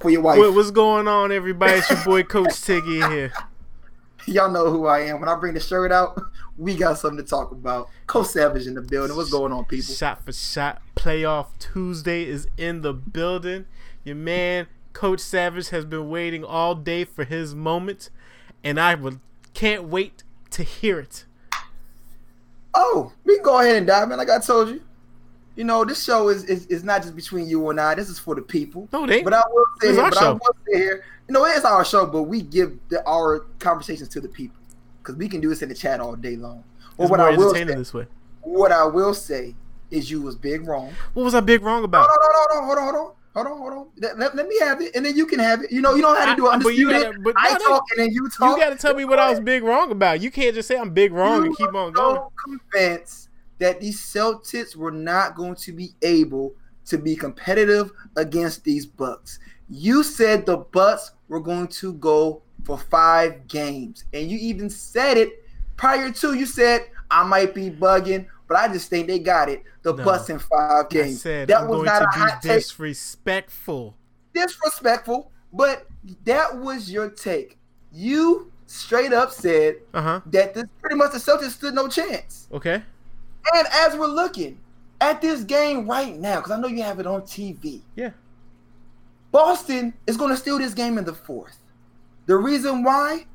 for your wife. What, what's going on, everybody? It's your boy Coach Tiggy here. Y'all know who I am. When I bring the shirt out, we got something to talk about. Coach Savage in the building. What's going on, people? Shot for shot. Playoff Tuesday is in the building. Your man, Coach Savage, has been waiting all day for his moment, and I would, can't wait to hear it. Oh, we can go ahead and dive in, like I told you. You know, this show is, is, is not just between you and I. This is for the people. No, they. But I will say, here, but I will say here, you know, it is our show, but we give the, our conversations to the people because we can do this in the chat all day long. Well, what more I will say, this way. what I will say is you was big wrong. What was I big wrong about? Hold on, hold on, hold on, hold on, hold on, hold on. Let, let, me have it, and then you can have it. You know, you don't have to do it but you gotta- but I no, talk, and then you talk. You got to tell me what I was big wrong about. You can't just say I'm big wrong you and keep on going. so convinced that these Celtics were not going to be able to be competitive against these Bucks. You said the Bucks were going to go for five games, and you even said it prior to. You said I might be bugging, but I just think they got it. The No. Bucks in five I games. said that I'm was going not a to hot be take disrespectful. disrespectful, but that was your take. You straight up said Uh huh. that this pretty much the Celtics stood no chance. Okay. And as we're looking at this game right now, because I know you have it on TV, Yeah. Boston is going to steal this game in the fourth. The reason why,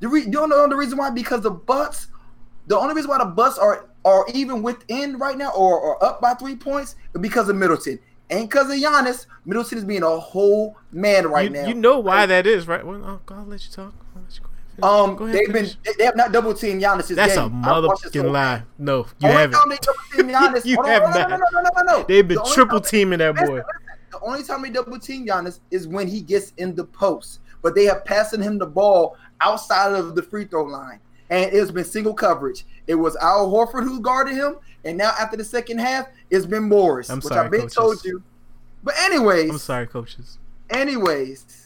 the re- you don't know the reason why because the Bucks, the only reason why the Bucks are are even within right now or, or up by three points is because of Middleton. Ain't because of Giannis. Middleton is being a whole man right you, now. you know why that is, right? Well, I'll, I'll let you talk. I'll let you go ahead. Finish. Um, ahead, they've been finish. they- they have not double teamed Giannis this That's game. a I watched this motherfucking whole lie. No, you Only haven't. they double team Giannis, You hold on, have no, no, not. No, no, no, no, no, no. They've been The triple teaming that boy. The only time they double team Giannis is when he gets in the post, but they have passing him the ball outside of the free throw line, and it's been single coverage. It was Al Horford who guarded him, and now after the second half, it's been Morris, I'm which sorry, I've been coaches. told you. But anyways, I'm sorry, coaches. anyways,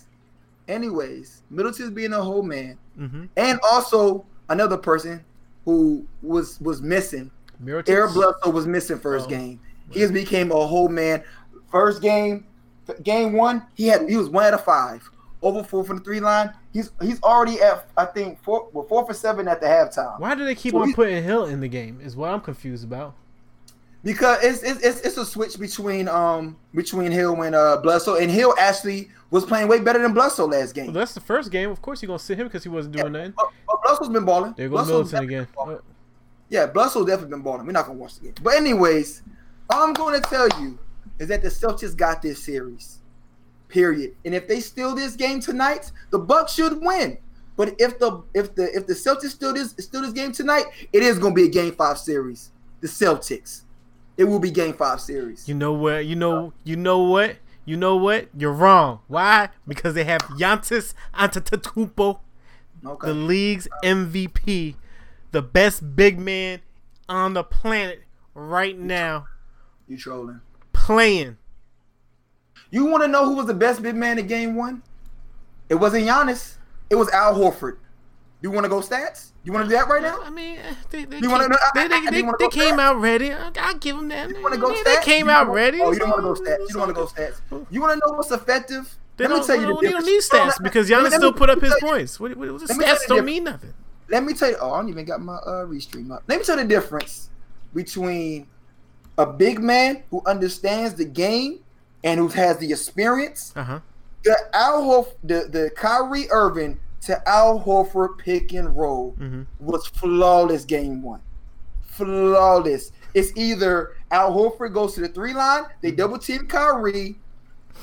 anyways, Middleton's being a whole man, Mm-hmm. and also another person who was was missing Eric Bledsoe was missing first Oh. game. He has became a whole man. First game, game one, he had he was one out of five, over four from the three line. He's he's already at I think four well, four for seven at the halftime Why do they keep So on putting Hill in the game? Is what I'm confused about. Because it's, it's it's it's a switch between um between Hill and uh Bledsoe, and Hill actually was playing way better than Bledsoe last Well, game. that's the first game. Of course, you're gonna sit him because he wasn't doing nothing. But, but Bledsoe's been balling. There goes Middleton again. Yeah, Bledsoe's definitely been balling. We're not gonna watch the game. But anyways, all I'm gonna tell you is that the Celtics got this series. Period. And if they steal this game tonight, the Bucks should win. But if the if the if the Celtics steal this steal this game tonight, it is gonna be a game five series. The Celtics. It will be game five series. You know what? You know. You know what? You know what? You're wrong. Why? Because they have Giannis Antetokounmpo, Okay. the league's MVP, the best big man on the planet right now, you trolling. playing. You want to know who was the best big man in game one? It wasn't Giannis. It was Al Horford. You want to go stats? Do You want to do that right now? I mean, eh, they they, You wanna came, they, I- they, I- they, they came out ready. I- I'll give them that. You want to go They- stats? They came out ready. Oh, you don't want to go stats. You don't want to go stats. You want to know what's effective? They Let me tell you the don't, they don't need difference. Stats because let me- Giannis still put up his points. What, what, what, the let me tell you stats don't mean nothing. Let me tell you. Oh, I don't even got my uh, restream up. Let me tell you the difference between a big man who understands the game and who has the experience. Uh huh. The Al Horf, the the Kyrie Irving to Al Horford pick and roll hmm was flawless game one. Flawless. It's either Al Horford goes to the three line, they double team Kyrie,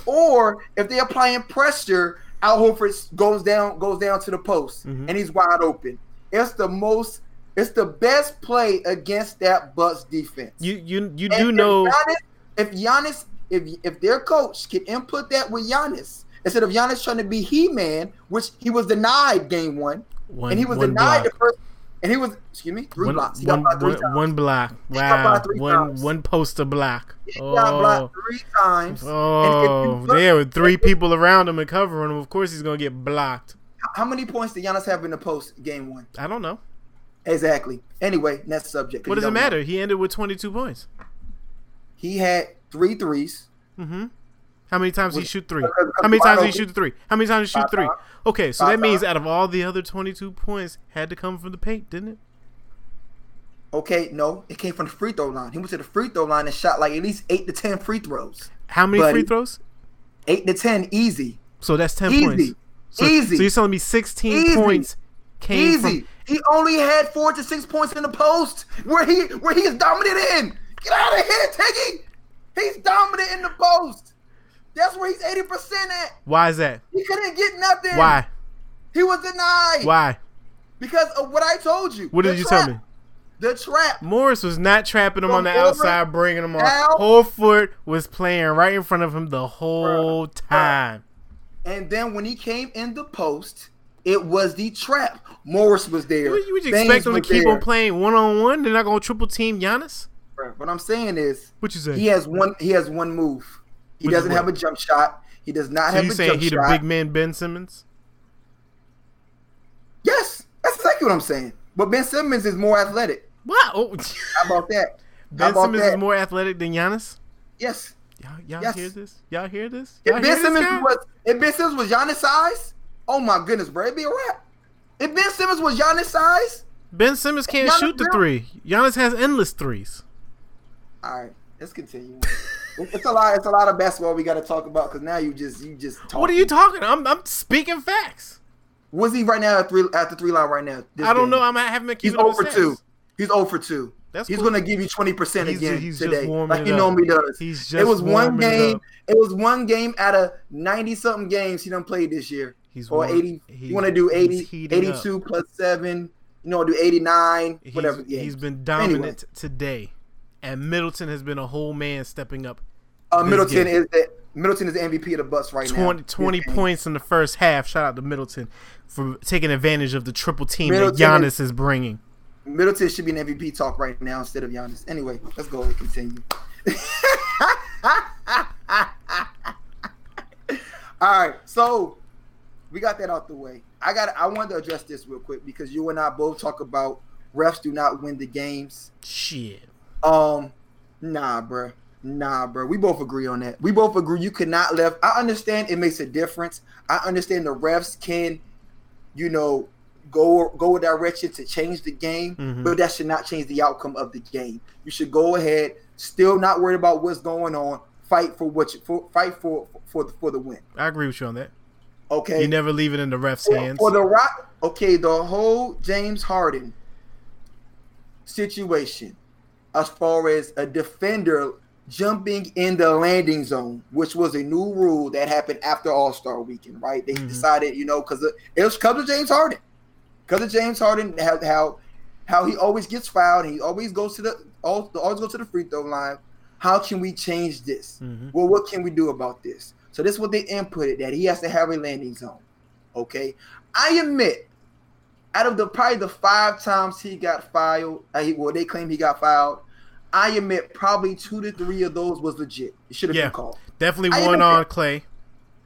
or if they're applying pressure, Al Horford goes down goes down to the post Mhm. and he's wide open. It's the most. It's the best play against that Bucks defense. You you you And do if know. Giannis, if Giannis, if if their coach can input that with Giannis instead of Giannis trying to be he man, which he was denied game one, One, and he was denied block. the first, and he was excuse me three One, blocks. He one, blocked three one- times. one block. Got Wow. One times. one poster block. He got Oh. blocked three times. Oh, look- there were three people around him and covering him. Of course, he's gonna get blocked. How many points did Giannis have in the post game one? I don't know. Exactly. Anyway, next subject. What does it don't know. matter? He ended with 22 points. He had three threes. Mm-hmm. How many times did he shoot three? How many times did he shoot three? How many times did he shoot three? Okay, so that uh-huh. means out of all the other 22 points, had to come from the paint, didn't it? Okay, no, it came from the free throw line. He went to the free throw line and shot like at least eight to ten free throws. How many Buddy. free throws? Eight to ten, easy, So that's 10 Easy. points. So, Easy. So you're telling me 16 Easy. points came easy. from. He only had four to six points in the post where he where he is dominant in. Get out of here, Tiggy. He's dominant in the post. That's where he's eighty percent at. Why is that? He couldn't get nothing. Why? He was denied. Why? Because of what I told you. What did you trap. tell me? The trap. Morris was not trapping him From on the outside, bringing him on. down. Horford was playing right in front of him the whole time. And then when he came in the post, it was the trap. Morris was there. You, you would Baynes expect him to keep there. on playing one on one. They're not gonna triple team Giannis. What I'm saying is, What you say? he has one. He has one move. He Which doesn't have a jump shot. He does not have a jump shot. so have you a saying jump he the big man Ben Simmons? Yes, that's exactly what I'm saying. But Ben Simmons is more athletic. What? Oh, How about that? Ben about Simmons that? is more athletic than Giannis. Yes. Y'all, y'all Yes. hear this? Y'all hear this? If Y'all Ben hear this Simmons guy? was if Ben Simmons was Giannis size, oh my goodness, bro, it'd be a wrap. If Ben Simmons was Giannis size, Ben Simmons can't Giannis shoot the three. Giannis has endless threes. all right, let's continue. It- it's a lot. It's a lot of basketball we got to talk about because now you just you just. Talking. What are you talking? I'm I'm speaking facts. Was he right now at three at the three line right now? I don't game? know. I'm haven't been He's keeping up 0 with for two. He's over two. That's he's cool. gonna give you twenty percent again he's today, like he up. normally does. He's just it was one game. up. It was one game out of ninety something games he done played this year. He's or warm- eighty. he- you want to do he's 80, heating 82 plus seven. You know, do eighty nine. He's, Whatever. he's games. been dominant today, and Middleton has been a whole man stepping up. Uh, Middleton is the Middleton is the MVP of the Bucks right 20, now. 20 points in the first half. Shout out to Middleton for taking advantage of the triple team Middleton that is- Giannis is bringing. Middleton should be an MVP talk right now instead of Giannis. Anyway, let's go and continue. All right, so we got that out the way. I got. I wanted to address this real quick because you and I both talk about refs do not win the games. Shit. Um, nah, bruh. Nah, bro. We both agree on that. We both agree you could not left. I understand it makes a difference. I understand the refs can, you know, go go a direction to change the game, Mhm. but that should not change the outcome of the game. You should go ahead, still not worried about what's going on. Fight for what you for, fight for for the, for the win. I agree with you on that. Okay. You never leave it in the ref's for, hands. for the rock. Okay, the whole James Harden situation, as far as a defender jumping in the landing zone, which was a new rule that happened after All Star Weekend, right? They Mhm. decided, you know, because it was because of James Harden, because of James Harden, how how how he always gets fouled, and he always goes to the always goes to the free throw line. How can we change this? Mhm. Well, what can we do about this? So this is what they inputted that he has to have a landing zone. Okay, I admit, out of the probably the five times he got filed, uh, well, they claim he got filed. I admit probably two to three of those was legit. It should have Yeah. been called. Definitely I one on that. Clay.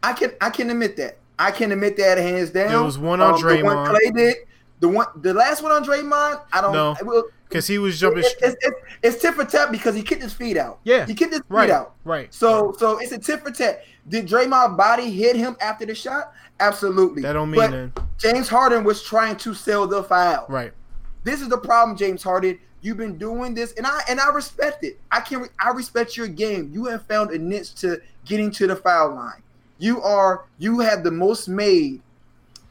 I can I can admit that. I can admit that hands down. There was one on Um, The one Draymond. Clay did. The one, the last one on Draymond. I don't. No. it will- Because he was jumping. It's, it's, it's, it's tit for tat because he kicked his feet out. Yeah. he kicked his feet right. out. Right. So so it's a tip for tap. Did Draymond body hit him after the shot? Absolutely. That don't mean But. James Harden was trying to sell the foul. Right. This is the problem, James Harden. You've been doing this, and I and I respect it. I can I respect your game. You have found a niche to getting to the foul line. You are you have the most made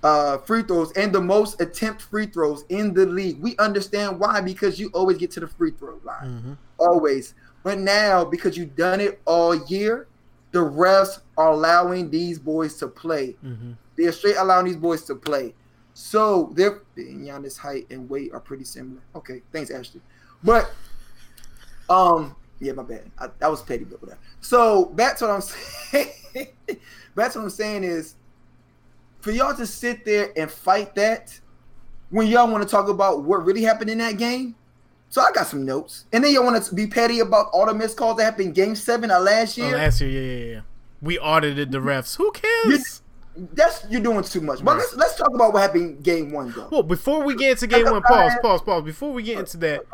uh, free throws and the most attempt free throws in the league. We understand why because you always get to the free throw line hmm always. But now, because you've done it all year, the refs are allowing these boys to play. hmm They're straight allowing these boys to play. So they're Giannis' height and weight are pretty similar. Okay, thanks, Ashley. But um, yeah, my bad. I, that was petty, but whatever. So back to what I'm saying. back to what I'm saying is for y'all to sit there and fight that when y'all want to talk about what really happened in that game. So I got some notes, and then y'all want to be petty about all the missed calls that happened Game Seven of last Oh, year. last year, yeah, yeah, yeah. We audited the refs. Who cares? That's you're doing too much. But Right. let's let's talk about what happened Game One though. Well, before we get into game one, pause, pause, pause. Before we get into that,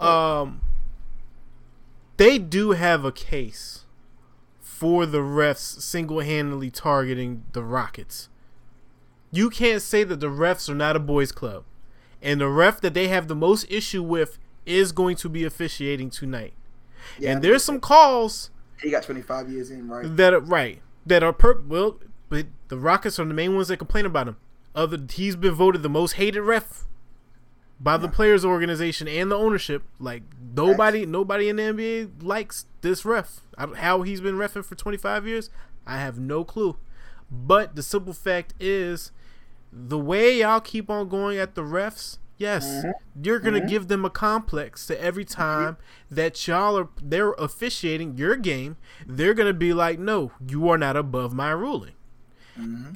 um, they do have a case for the refs single handedly targeting the Rockets. You can't say that the refs are not a boys' club. And the ref that they have the most issue with is going to be officiating tonight. Yeah, and there's some calls he got 25 years in, right? that are right that are per well, but the Rockets are the main ones that complain about him. Other he's been voted the most hated ref by the players organization and the ownership. Like nobody, nobody in the NBA likes this ref. I, how he's been refing for 25 years, I have no clue. But the simple fact is, the way y'all keep on going at the refs, yes, mm-hmm. you're gonna mm-hmm. give them a complex to every mm-hmm. time that y'all are they're officiating your game. They're gonna be like, no, you are not above my ruling.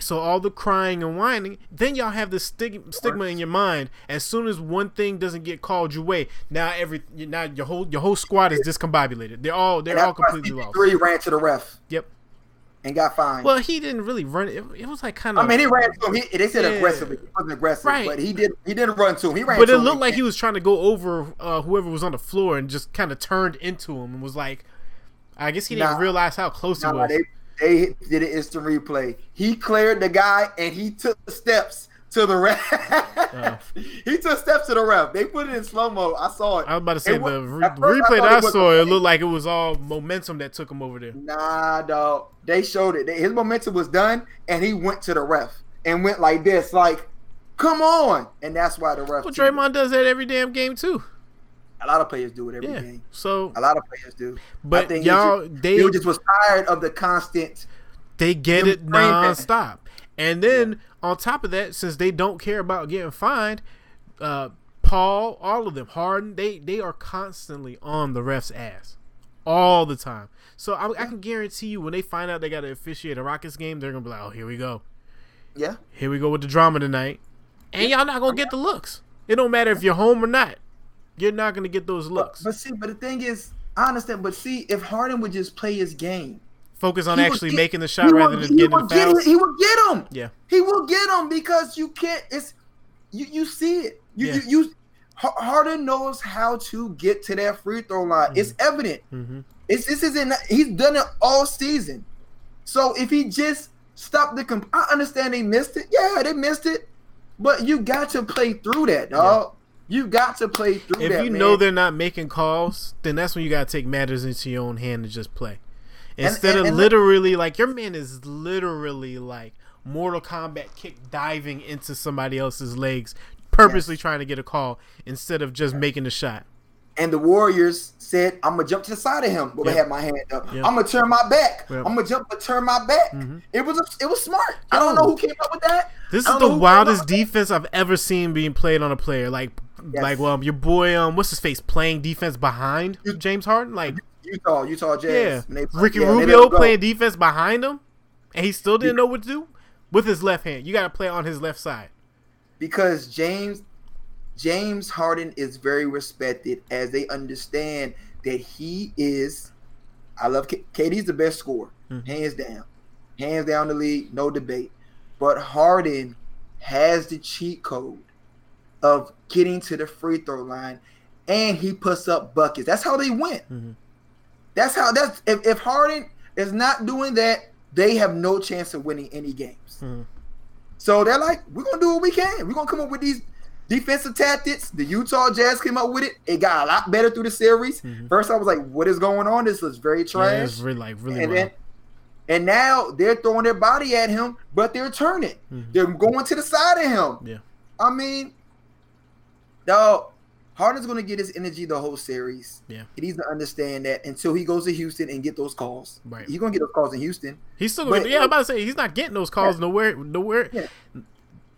So all the crying and whining, then y'all have this stig- stigma in your mind. As soon as one thing doesn't get called your way, now every now your whole your whole squad is discombobulated. They're all they're all completely lost. CP3 ran to the ref Yep. and got fined. Well, he didn't really run it. It was like kind of. I mean, he ran to him. He, they said Yeah. aggressively. He wasn't aggressive, Right. but he did. He didn't run to him. He ran. but it looked like he was trying to go over uh, whoever was on the floor and just kind of turned into him and was like, I guess he didn't Nah. realize how close Nah, he was. they they did an instant replay. He cleared the guy and he took the steps to the ref. He took steps to the ref. They put it in slow mo. I saw it. I was about to say It the re- I replay that I saw, it looked like it was all momentum that took him over there. Nah, dog. They showed it. His momentum was done, and he went to the ref and went like this, like, "Come on!" And that's why the ref. Well. Draymond does that every damn game too. A lot of players do it every Yeah. game. So, A lot of players do. I but think y'all, just, they he just was tired of the constant. they get it nonstop. And then on top of that, since they don't care about getting fined, uh, Paul, all of them, Harden, they they are constantly on the ref's ass all the time. So I, I can guarantee you, when they find out they got to officiate a Rockets game, they're gonna be like, "Oh, here we go, Yeah, here we go with the drama tonight," and y'all not gonna get the looks. It don't matter if you're home or not. You're not gonna get those looks. but see, but the thing is, I understand. But see, if Harden would just play his game, Focus on actually get- making the shot rather would- than getting the get He would get him. Yeah. He will get him because you can't. It's you. You see it. You Yeah. you, you Harden knows how to get to that free throw line. It's evident. hmm It's this isn't. He's done it all season. So if he just stopped the, comp- I understand they missed it. Yeah, they missed it, but you got to play through that, dog. You got to play through If that. you man. know they're not making calls, then that's when you gotta take matters into your own hand and just play. Instead and- of and- literally like your man is literally like Mortal Kombat kick diving into somebody else's legs, purposely trying to get a call instead of just making the shot. and the Warriors said, "I'm gonna jump to the side of him." But I Yep. had my hand up. Yep. I'm gonna turn my back. Yep. I'm gonna jump, but turn my back. Mhm. It was a, it was smart. I don't know who came up with that. This is the know who came wildest up with that. defense I've ever seen being played on a player. Like Yes. like well your boy um what's his face playing defense behind James Harden? Like Utah, Utah Jazz. Yeah, play- Ricky yeah, Rubio playing defense behind him, and he still didn't know what to do with his left hand. You got to play on his left side. because James James Harden is very respected as they understand that he is. I love K- KD's the best scorer, Mhm. hands down, hands down the league, no debate. But Harden has the cheat code of getting to the free throw line, and he puts up buckets. That's how they win. Mhm. That's how. That's if, if Harden is not doing that, they have no chance of winning any games. Mhm. So they're like, we're gonna do what we can. We're gonna come up with these defensive tactics. The Utah Jazz came up with it. It got a lot better through the series. Mhm. First, I was like, what is going on? This is very Yeah, it's really like really and then, and now they're throwing their body at him, but they're turning. Mhm. They're going to the side of him. Yeah. I mean, no, Harden's gonna get his energy the whole series. Yeah. He needs to understand that until he goes to Houston and get those calls. Right. He's gonna get those calls in Houston. He's still but- yeah. I'm about to say he's not getting those calls nowhere. Nowhere. Yeah.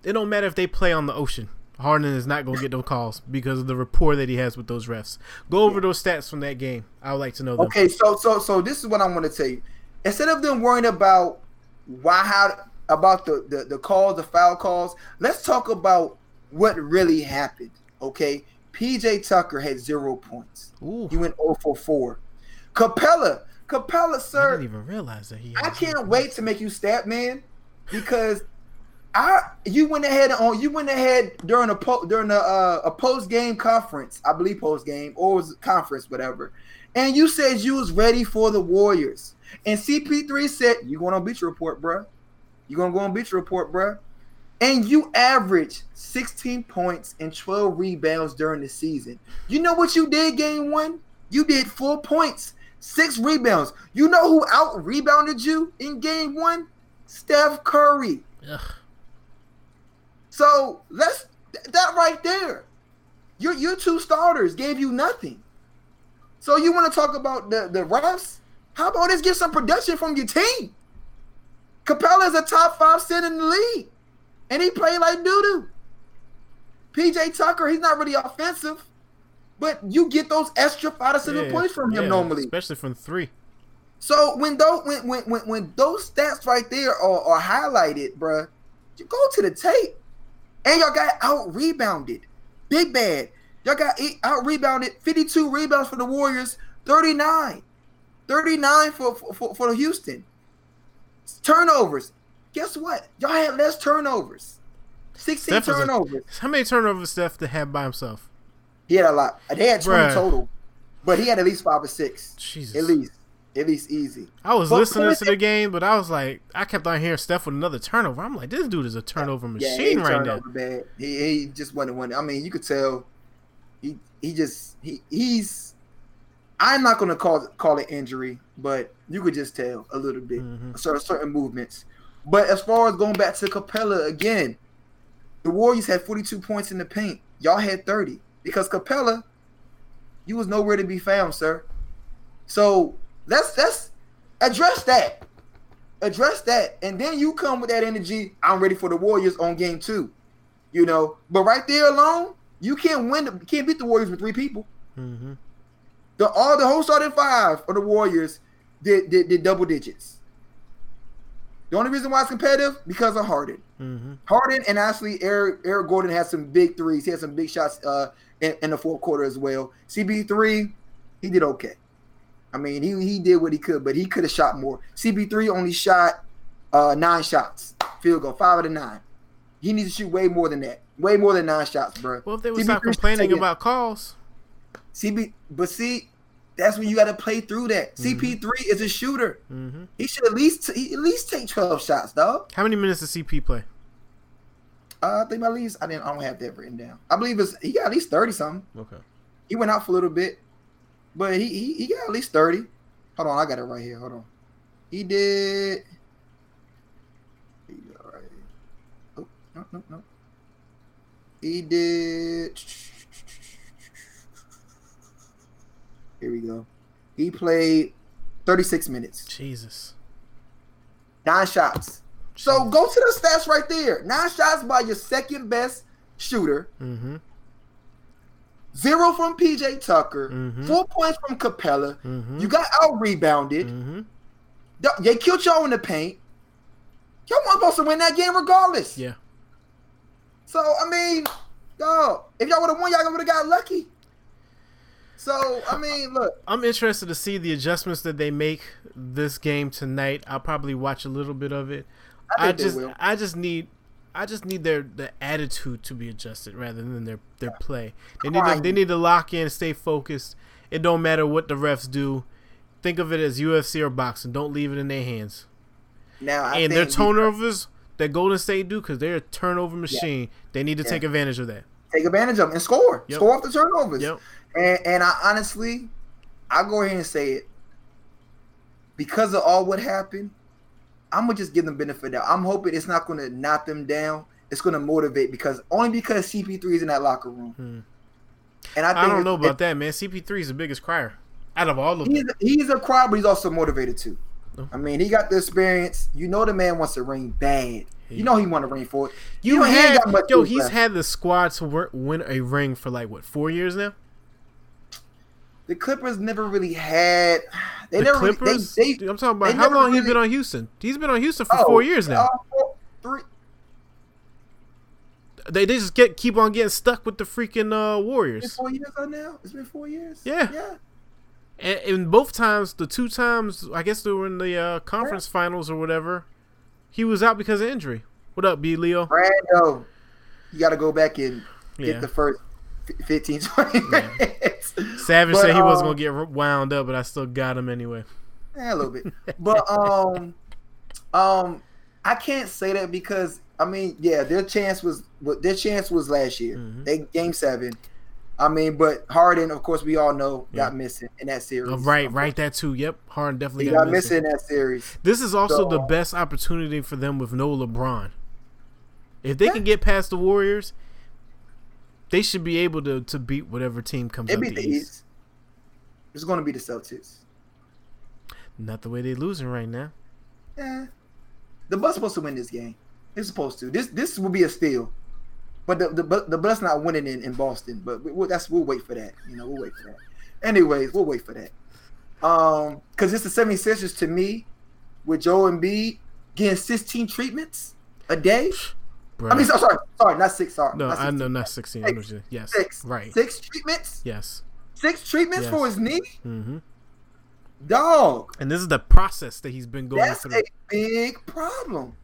It don't matter if they play on the ocean. Harden is not gonna get those calls because of the rapport that he has with those refs. Go over those stats from that game. I would like to know them. Okay, so so so this is what I want to tell you. Instead of them worrying about why how about the, the the calls, the foul calls, let's talk about what really happened. Okay, PJ Tucker had zero points. Ooh, He went 0 for 4. Capela, Capela, I sir, didn't even realize that he. I can't wait points. to make you stat man because I you went ahead on you went ahead during a po, during a uh, a post game conference, I believe post game or was conference whatever, and you said you was ready for the Warriors. And CP3 said, You going on Beach Report, bruh. You gonna go on Beach Report, bruh. And you average 16 points and 12 rebounds during the season. You know what you did game one? You did four points, six rebounds. You know who out rebounded you in game one? Steph Curry. Ugh. So let's that right there. Your your two starters gave you nothing. So you want to talk about the the refs? How about let's get some production from your team? Capela is a top five center in the league, and he played like doo doo. PJ Tucker, he's not really offensive, but you get those extra five to seven Yeah, points from him yeah, normally. especially from three. So when those when when when, when those stats right there are, are highlighted, bruh, you go to the tape, and y'all got out rebounded. Big bad. Y'all got eight, out rebounded. Fifty two rebounds for the Warriors. 39. 39 for, for for the Houston. Turnovers. Guess what? Y'all had less turnovers. 16 Steph is a- turnovers. How many turnovers Steph to have by himself? He had a lot. They had 20 Bruh. total. But he had at least five or six. Jesus. At least. At least easy. I was But listening to the game, but I was like, I kept on hearing Steph with another turnover. I'm like, this dude is a turnover Yeah, machine he right turned now. bad. He, he just wasn't winning. I mean, you could tell. He he just he he's. I'm not gonna call call it injury, but you could just tell a little bit Mhm. certain certain movements. But as far as going back to Capela again, the Warriors had 42 points in the paint. Y'all had 30 because Capela, you was nowhere to be found, sir. So let's let's address that. Address that, and then you come with that energy. I'm ready for the Warriors on game two. You know, but right there alone, you can't win. The, you can't beat the Warriors with three people. hmm The all the whole starting five of the Warriors did, did did double digits. The only reason why it's competitive because of Harden. hmm Harden and actually Eric Eric Gordon had some big threes. He had some big shots uh, in, in the fourth quarter as well. CP3, he did okay. I mean, he he did what he could, but he could have shot more. CP3 only shot uh, nine shots, field goal, five out of nine. He needs to shoot way more than that, way more than nine shots, bro. Well, if they would CP3 stop complaining about calls, CB, but see, that's when you got to play through that. CP3 is a shooter. hmm He should at least he at least take twelve shots, dog. how many minutes does CP play? Uh, I think at least I didn't. I don't have that written down. I believe it's he got at least thirty something. Okay. He went out for a little bit, but he he, he got at least thirty. Hold on, I got it right here. Hold on. He did. You right. Oh no no no. He did. Here we go. He played thirty six minutes, Jesus. nine shots. So go to the stats right there. Nine shots by your second best shooter. hmm Zero from PJ Tucker. Mhm. Four points from Capela. hmm You got out rebounded. hmm They killed y'all in the paint. Y'all weren't supposed to win that game regardless. Yeah. So I mean, dog, if y'all would have won, y'all would have got lucky. So I mean, look, I'm interested to see the adjustments that they make this game tonight. I'll probably watch a little bit of it. I I, just. I just need I just need their the attitude to be adjusted rather than their their play. They need to, they need to lock in, stay focused. It don't matter what the refs do. Think of it as UFC or boxing. Don't leave it in their hands. now I and their turnovers that Golden State do because they're a turnover machine. They need to take advantage of that. Take advantage of them and score, Yep. score off the turnovers. Yep. And and I honestly, I go ahead and say it because of all what happened. I'm gonna just give them benefit of. I'm hoping it's not gonna knock them down. It's gonna motivate because only because CP3 is in that locker room. Hmm. And I, think I don't know about that, man. CP3 is the biggest crier out of all of them. He's he's a crier, but he's also motivated too. Oh. I mean, he got the experience. You know, the man wants to ring bad. You know, he want to ring for it. You ain't had got much yo, he's left. had the squad to wor- win a ring for like what four years now. the Clippers never really had. They the never Clippers. Really, they, they, I'm talking about how long he's really- been on Houston. He's been on Houston for oh, four years now. uh, four- three. they, they just get keep on getting stuck with the freaking uh, It's been Warriors. four years on now. It's been four years. Yeah. yeah. And, and both times, the two times, I guess they were in the uh, conference finals or whatever. He was out because of injury. What up, B Leo? Brando, you got to go back and get Yeah. the first f- 15, 20 minutes. Savage But, said he wasn't um, gonna get wound up, but I still got him anyway. Eh, a little bit. But um, um, I can't say that because I mean, yeah, their chance was what their chance was last year. Mhm. They game seven. I mean, but Harden, of course, we all know got Yeah. missing in that series. Right, right. That too. Yep. Harden definitely He got, got missing. in that series. This is also the um, best opportunity for them with no LeBron. If they Yeah. can get past the Warriors, they should be able to to beat whatever team comes beat the the East. East. It's going to be the Celtics. Not the way they're losing right now. Yeah, the Bucks supposed to win this game. They're supposed to. This this will be a steal, but the the the Bucks not winning in, in Boston. But we, we'll, that's we'll wait for that. You know, we'll wait for that. Anyways, we'll wait for that. Um, because it's the 76ers to me, with Joe Embiid getting 16 treatments a day. Bruh. I mean, so- sorry, sorry, not six. Sorry, no, not I 16, know not sixteen. I know yes, Six, right. Six treatments. Yes. Six treatments Yes. for his knee. hmm Dog. And this is the process that he's been going That's through. a big problem.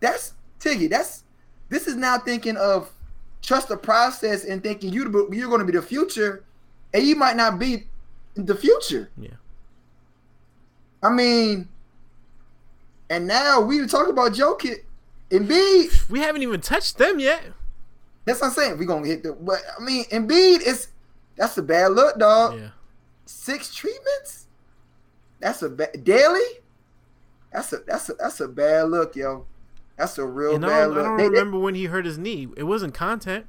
That's Tiggy. That's this is now thinking of trust the process and thinking you you're going to be the future, and you might not be the future. Yeah. I mean, and now we talk about Jokic, and Embiid. We haven't even touched them yet. That's what I'm saying. We're gonna hit the. But I mean, Embiid is that's a bad look, dog. Yeah. Six treatments. That's a bad daily. That's a that's a that's a bad look, yo. That's a real And I bad don't, I don't They- they- remember when he hurt his knee. It wasn't contact.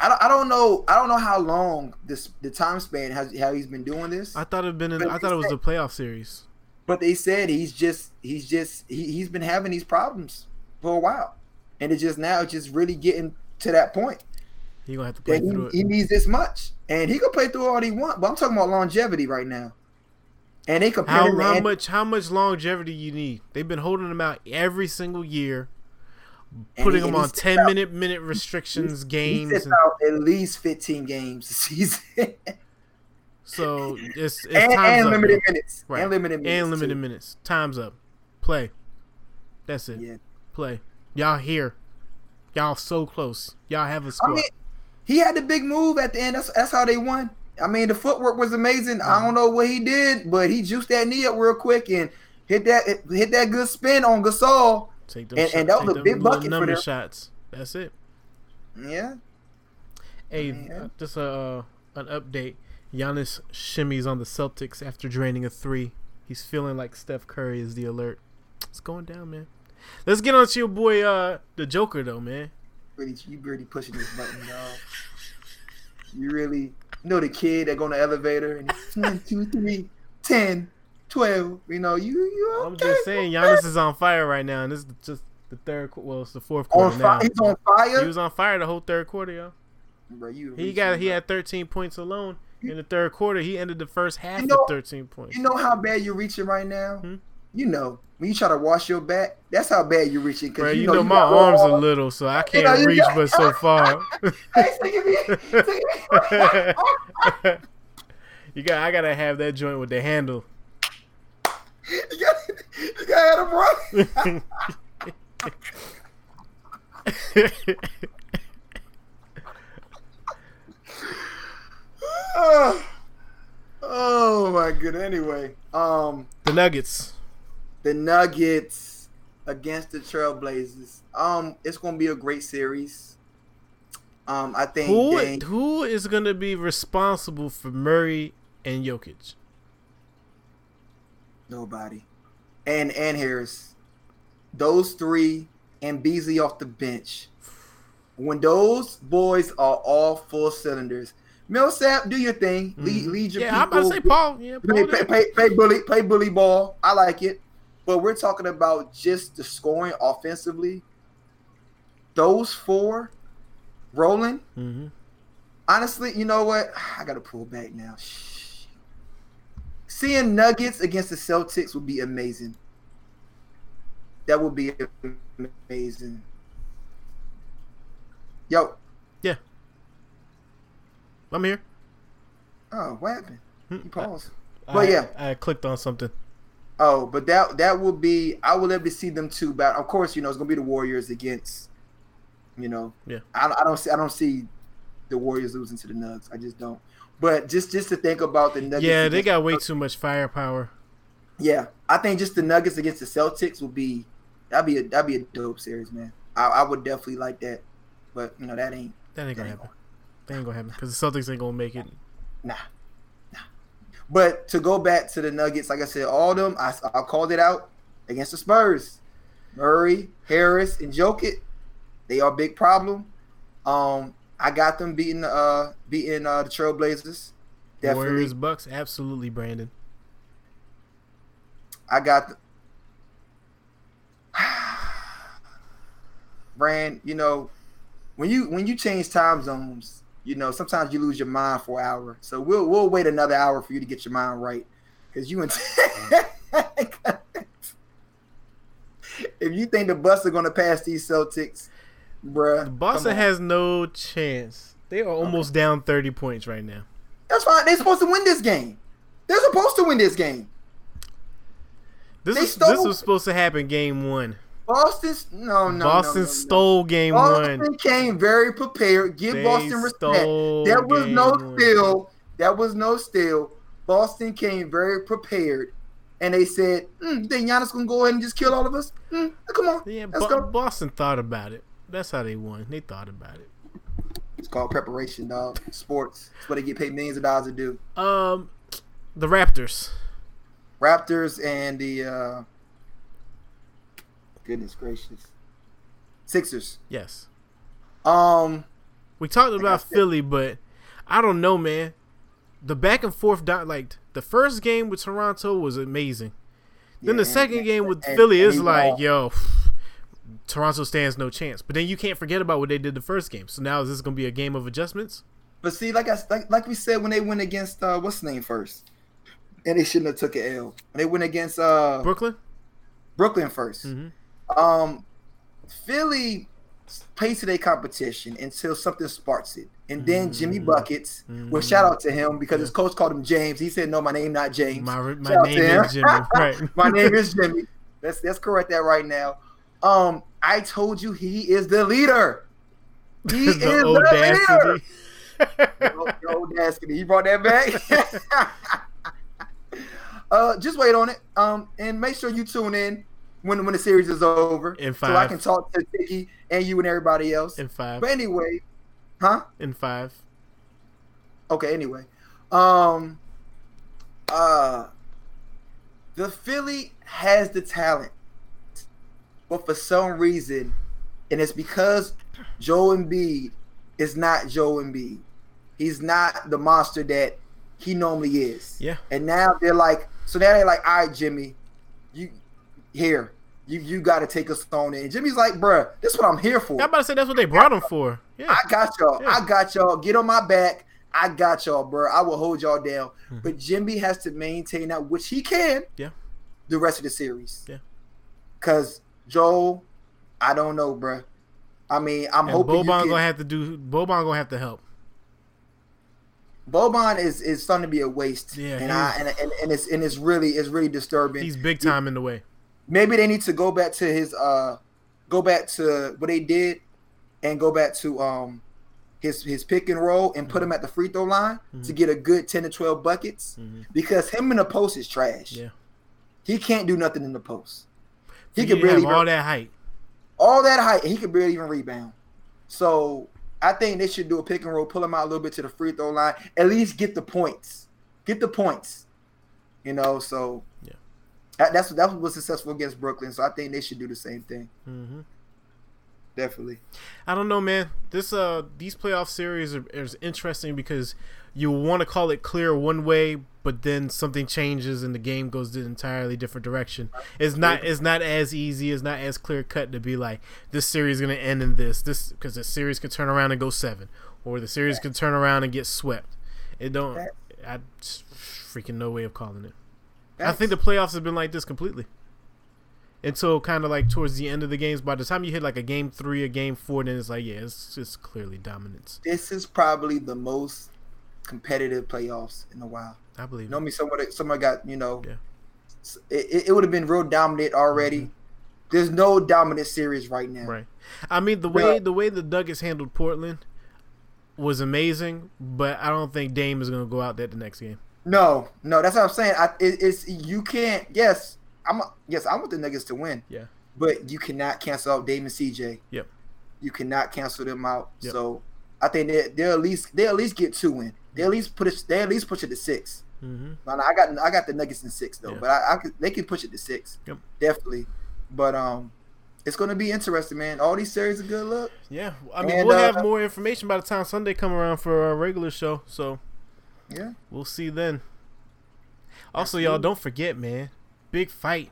I don't, I don't know I don't know how long this the time span has how he's been doing this. I thought it been. In, I thought it was said- the playoff series. But they said he's just he's just he, he's been having these problems for a while. And it's just now it's just really getting to that point He gonna have to play through he, it. he needs this much. And he can play through all he want, but I'm talking about longevity right now. And they compare How, how much how much longevity you need? They've been holding him out every single year, putting he- him on ten out- minute minute restrictions He games. sits and- out at least 15 games a season. so it's, it's and, and up. limited minutes. Right. And limited minutes. and limited too. minutes. Time's up. Play. That's it. Yeah. Play. Y'all here. Y'all so close. Y'all have a score. mean, he had the big move at the end. That's that's how they won. I mean, the footwork was amazing. I don't know what he did, but he juiced that knee up real quick and hit that hit that good spin on Gasol. take them and- shot- and that was a big bucket for number them. shots. That's it. Yeah. Hey, Man. uh, just a uh, an update. Giannis shimmies on the Celtics after draining a three. He's feeling like Steph Curry is the alert. It's going down, man. Let's get on to your boy, uh, the Joker, though, man. You really pushing this button, dog. You really, you know, the kid that go in the elevator and one, two, three, 10, 12. You know, you you okay? I'm just saying, Giannis is on fire right now, and this is just the third. Well, it's the fourth quarter fire. now. He's on fire. He was on fire the whole third quarter, yo. Bro, you He got he had 13 points alone in the third quarter. He ended the first half You know- with 13 points. You know how bad you're reaching right now. Hmm? You know when you try to wash your back, that's how bad you're reaching. Bro, Cause you, know, you my arms are little, so I can't know, reach got- but so far. Hey, stick it me, stick it me. you got I gotta have that joint with the handle. you got, you got him right. oh, oh my goodness. Anyway, um, the Nuggets. The Nuggets against the Trailblazers. Um, it's gonna be a great series. Um, I think Who who is gonna be responsible for Murray and Jokic? Nobody. And and Harris. Those three and Beasley off the bench. When those boys are all full cylinders, Millsap, do your thing. Lead, Mhm. lead your Yeah, I'm people. about to say Paul. Yeah, Paul Play, play, play, play bully, play bully ball. I like it. But we're talking about just the scoring offensively. Those four rolling. Mhm. Honestly, you know what? I gotta pull back now. Shh. Seeing Nuggets against the Celtics would be amazing. That would be amazing. Yo, Yeah. I'm here. oh, what happened? Hmm. You paused. I, But yeah. I clicked on something. Oh, but that that will be. I would love to see them two back. Of course, you know it's gonna be the Warriors against. You know. Yeah. I, I don't see. I don't see the Warriors losing to the Nuggets. I just don't. But just just to think about the Nuggets. Yeah, they got way too much firepower. Yeah, I think just the Nuggets against the Celtics would be that'd be a that'd be a dope series, man. I, I would definitely like that, but you know that ain't That ain't gonna That ain't happen. That ain't gonna happen because the Celtics ain't gonna make it. nah. But to go back to the Nuggets, like I said, all of them I I called it out against the Spurs. Murray, Harris, and Jokic, they are a big problem. Um, I got them beating uh beating uh the Trailblazers. Definitely, Warriors, Bucks, absolutely, Brandon. I got the Brand, you know, when you when you change time zones, you know, sometimes you lose your mind for an hour. So we'll we'll wait another hour for you to get your mind right. Cause you and if you think the bus are gonna pass these Celtics, bruh. Boston come on. has no chance. They are almost down thirty points right now. That's fine. They're supposed to win this game. They're supposed to win this game. This They is stole- this was supposed to happen game one. Boston's no no. Boston no, no, stole game Boston one. came very prepared. Give They Boston respect. There was no one. steal. That was no steal. Boston came very prepared, and they said, mm, "Then Giannis gonna go ahead and just kill all of us? Mm, come on, Yeah, let's Bo- go." Boston thought about it. That's how they won. They thought about it. It's called preparation, dog. Sports. It's what they get paid millions of dollars to do. Um, the Raptors. Raptors and the uh, goodness gracious, Sixers. Yes, Um, we talked about Philly, but I don't know, man. The back and forth, dot like the first game with Toronto was amazing. Then yeah, the second and- game with and- Philly is like, yo, Toronto stands no chance. But then you can't forget about what they did the first game. So now is this going to be a game of adjustments? But see, like I like, like we said when they went against uh, what's the name first, and they shouldn't have took an L. When they went against uh, Brooklyn? Brooklyn 1st hmm Um, Philly to their competition until something sparks it, and then Jimmy Mhm. buckets. Well, shout out to him because his coach called him James. He said, "No, my name not James. My, my name is Jimmy. Right. my name is Jimmy." Let's let's correct that right now. Um, I told you he is the leader. He is the the leader. the the audacity. He brought that back. uh, just wait on it. Um, and make sure you tune in when when the series is over, In five. so I can talk to Tiki and you and everybody else. in five. But anyway, huh? In five. Okay. Anyway, um, uh, the Philly has the talent, but for some reason, and it's because Joe Embiid is not Joe Embiid. He's not the monster that he normally is. Yeah. And now they're like, so now they're like, all right, Jimmy, you here, you you got to take us on it. And Jimmy's like, bruh, this is what I'm here for. I'm about to say that's what they brought him for. Yeah. I got y'all. Yeah. I got y'all. Get on my back. I got y'all, bro. I will hold y'all down. Mhm. But Jimmy has to maintain that, which he can. Yeah. The rest of the series. Yeah. Cause Joel, I don't know, bro. I mean, I'm and hoping Boban can, gonna have to do. Boban gonna have to help. Boban is is starting to be a waste. Yeah, and I and, and, and it's and it's really it's really disturbing. He's big time in the way. Maybe they need to go back to his uh go back to what they did and go back to um his his pick and roll and put him at the free throw line to Mhm. get a good 10 to 12 buckets Mhm. because him in the post is trash. Yeah. He can't do nothing in the post. He can barely even, all that height. all that height he could barely even rebound. So I think they should do a pick and roll, pull him out a little bit to the free throw line, at least get the points. Get the points. You know, so Yeah. That, that's that was successful against Brooklyn. So I think they should do the same thing. hmm Definitely. I don't know, man. This uh, these playoff series are, is interesting because you want to call it clear one way, but then something changes and the game goes the entirely different direction. It's not it's not as easy, it's not as clear cut to be like this series is gonna end in this this because the series can turn around and go seven, or the series can turn around and get swept. It don't. I freaking no way of calling it. I think the playoffs have been like this completely. Until kind of like towards the end of the games, by the time you hit like a game three, a game four, then it's like yeah, it's just clearly dominance. this is probably the most competitive playoffs in a while. I believe. You know me, somebody somebody got you know, Yeah. it, it would have been real dominant already. Mhm. There's no dominant series right now. Right. I mean the way the way the Nuggets handled Portland, was amazing, but I don't think Dame is gonna go out there the next game. No, no, that's what I'm saying. I, it, it's you can't. Yes, I'm. Yes, I want the Nuggets to win. Yeah. But you cannot cancel out Dame and CJ. Yep. You cannot cancel them out. Yep. So I think they they'll at least they at least get two in. They at least put it. They at least push it to six. Mm-hmm. No, no, I got I got the Nuggets in six though, Yeah. but I, I could, they can push it to six. Yep. Definitely. But um, it's gonna be interesting, man. All these series are good look. Yeah, I mean And, we'll uh, have more information by the time Sunday come around for our regular show. So Yeah. we'll see then. Also, y'all don't forget, man. Big fight,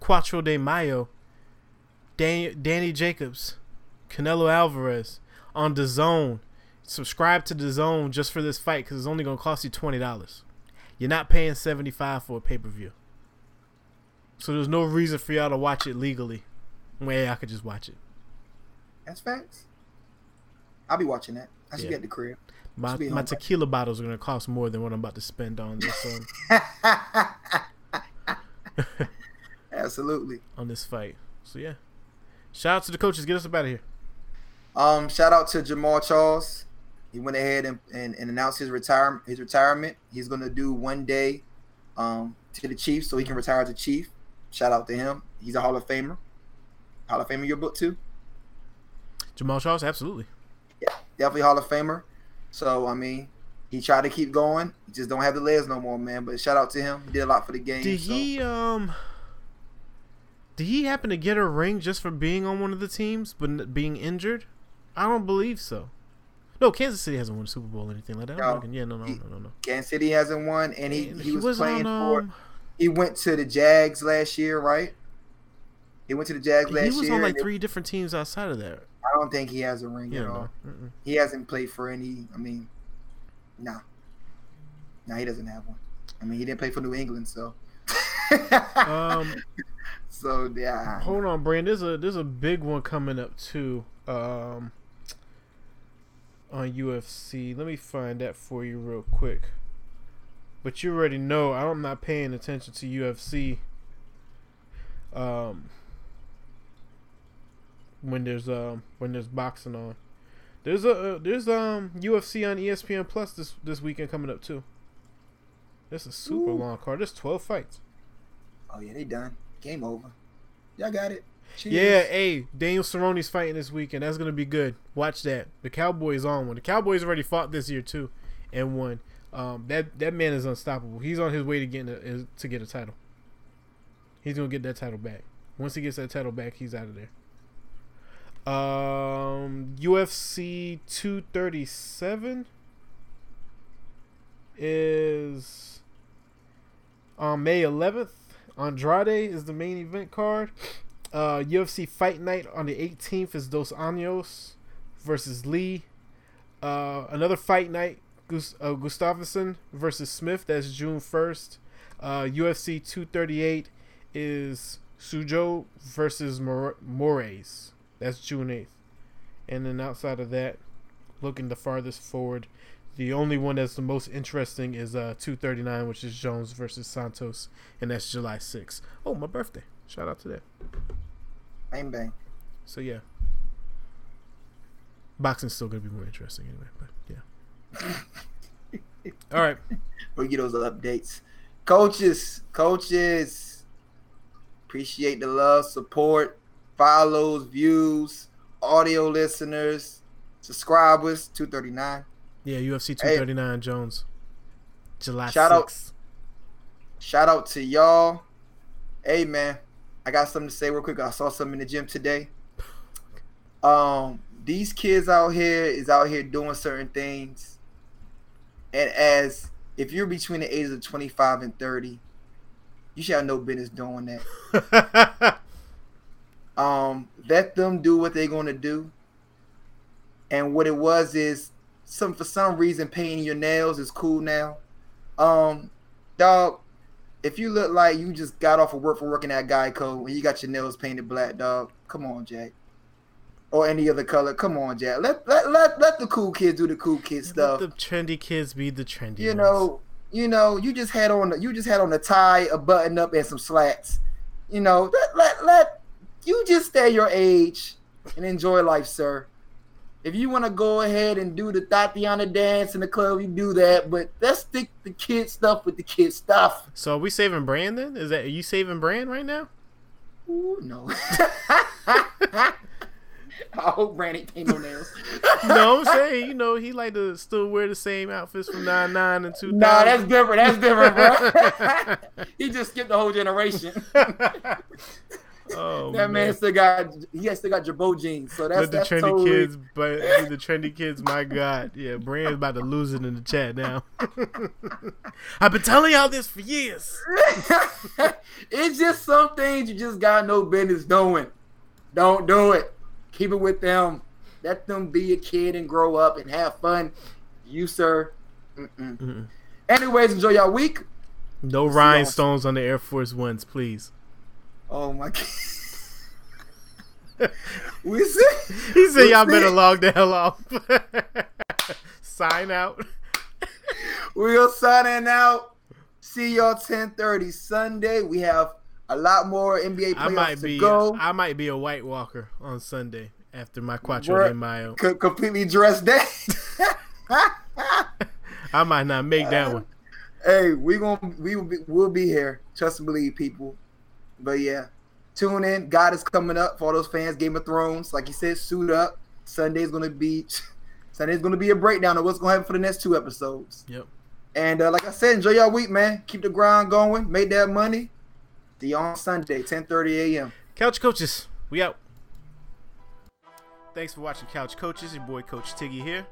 Cuatro de Mayo, Dan- Danny Jacobs, Canelo Alvarez on DAZN. Subscribe to DAZN just for this fight because it's only gonna cost you twenty dollars. You're not paying seventy five for a pay per view, so there's no reason for y'all to watch it legally. Way I could just watch it. That's facts. I'll be watching that. I should Yeah. be at the crib. My my tequila bottles are gonna cost more than what I'm about to spend on this um, Absolutely. on this fight. So yeah, shout out to the coaches. Get us up out of here. Um, shout out to Jamaal Charles. He went ahead and, and, and announced his retirement. His retirement. He's gonna do one day, um, to the Chiefs so he can retire as a Chief. Shout out to him. He's a Hall of Famer. Hall of Famer, your book too. Jamaal Charles, absolutely. Yeah, Definitely Hall of Famer. So I mean, he tried to keep going. He just don't have the legs no more, man. But shout out to him. He did a lot for the game. Did so- he um? Did he happen to get a ring just for being on one of the teams but being injured? I don't believe so. No, Kansas City hasn't won a Super Bowl or anything like that. I'm No. yeah, no, no, He- no, no, no. Kansas City hasn't won, and he, And he, was, playing on, for. um, He went to the Jags last year, right? He went to the Jags last year. He was year. on like three different teams outside of that. I don't think he has a ring Yeah, at all. no. He hasn't played for any. I mean, nah, nah, he doesn't have one. I mean, he didn't play for New England, so. Um, so yeah, hold on, Brand. There's a there's a big one coming up too. Um, on UFC. Let me find that for you real quick. But you already know I'm not paying attention to UFC. Um, when there's um when there's boxing on, there's a uh, there's um UFC on ESPN Plus this this weekend coming up too. This is a super Ooh. long card. There's 12 fights. oh yeah, they done. Game over. Y'all got it. Cheers. Yeah, hey, Daniel Cerrone's fighting this weekend. That's gonna be good. Watch that. The Cowboys on one. The Cowboys already fought this year too, and won. Um, that that man is unstoppable. He's on his way to getting a, to get a title. He's gonna get that title back. Once he gets that title back, he's out of there. Um, UFC 237 is on May 11th. Andrade is the main event card. Uh, UFC Fight Night on the 18th is Dos Anjos versus Lee. Uh, another fight night, Gus- uh, Gustafsson versus Smith. That's June 1st. Uh, UFC 238 is Cejudo versus Mor- Moraes. That's June 8th. And then outside of that, looking the farthest forward, the only one that's the most interesting is uh, 239, which is Jones versus Santos, and that's July 6th. Oh, my birthday. Shout out to that. Bang bang. So yeah, boxing's still gonna be more interesting anyway. But yeah. All right. We'll get those updates. Coaches, coaches, appreciate the love, support, follows, views, audio listeners, subscribers. Two thirty nine. Yeah, UFC 239 Jones. July Shout out- Shout out to y'all. Hey man, I got something to say real quick. I saw something in the gym today. Um, these kids out here is out here doing certain things, and as if you're between the ages of 25 and 30, you should have no business doing that. Um, let them do what they're gonna do. And what it was is some for some reason painting your nails is cool now. Um, dog, if you look like you just got off of work from working at Geico and you got your nails painted black, dog, come on, Jack. Or any other color, come on, Jack. Let let let, let the cool kids do the cool kid stuff. Let the trendy kids be the trendy. You ones. know, you know, you just had on you just had on a tie, a button up, and some slacks. You know, let let let you just stay your age and enjoy life, sir. if you want to go ahead and do the Tatiana dance in the club, you do that. But let's stick the kid stuff with the kid stuff. So are we saving brand then? Is that are you saving brand right now? Ooh, no. I hope Brandon ain't paint no nails. no, I'm saying you know he like to still wear the same outfits from nine nine and two. Nah, that's different. That's different, bro. he just skipped the whole generation. Oh, that man. man. still got he has still got Girbaud jeans. So that's Let the that's trendy totally... kids, but the trendy kids, my God, yeah, Brand's about to lose it in the chat now. I've been telling y'all this for years. it's just some things you just got no business doing. Don't do it. Keep it with them. Let them be a kid and grow up and have fun. You, sir. Mm-mm. Mm-mm. Anyways, enjoy your week. No rhinestones on the Air Force Ones, please. Oh my god. we see. He said y'all see. better log the hell off. Sign out. We'll sign out. See y'all 10:30 Sunday. We have a lot more NBA playoffs I might to go. I might be a White Walker on Sunday after my Cuatro de Mayo. Completely dressed down. I might not make that one. Hey, we gonna we will be we'll be here. Trust and believe, people. But yeah, tune in. God is coming up for all those fans. Game of Thrones, like he said, suit up. Sunday's gonna be Sunday's gonna be a breakdown of what's gonna happen for the next two episodes. Yep. And uh, like I said, enjoy your week, man. Keep the grind going. Make that money. The on Sunday, 10:30 a.m. Couch Coaches, we out. Thanks for watching Couch Coaches. Your boy Coach Tiggy here.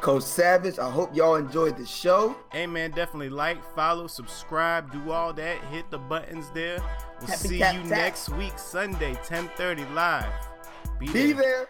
Coach Savage, I hope y'all enjoyed the show. Hey man, definitely like, follow, subscribe, do all that. Hit the buttons there. We'll Happy see tap, you tap. next week, Sunday, 10:30 live. Be, Be there. there.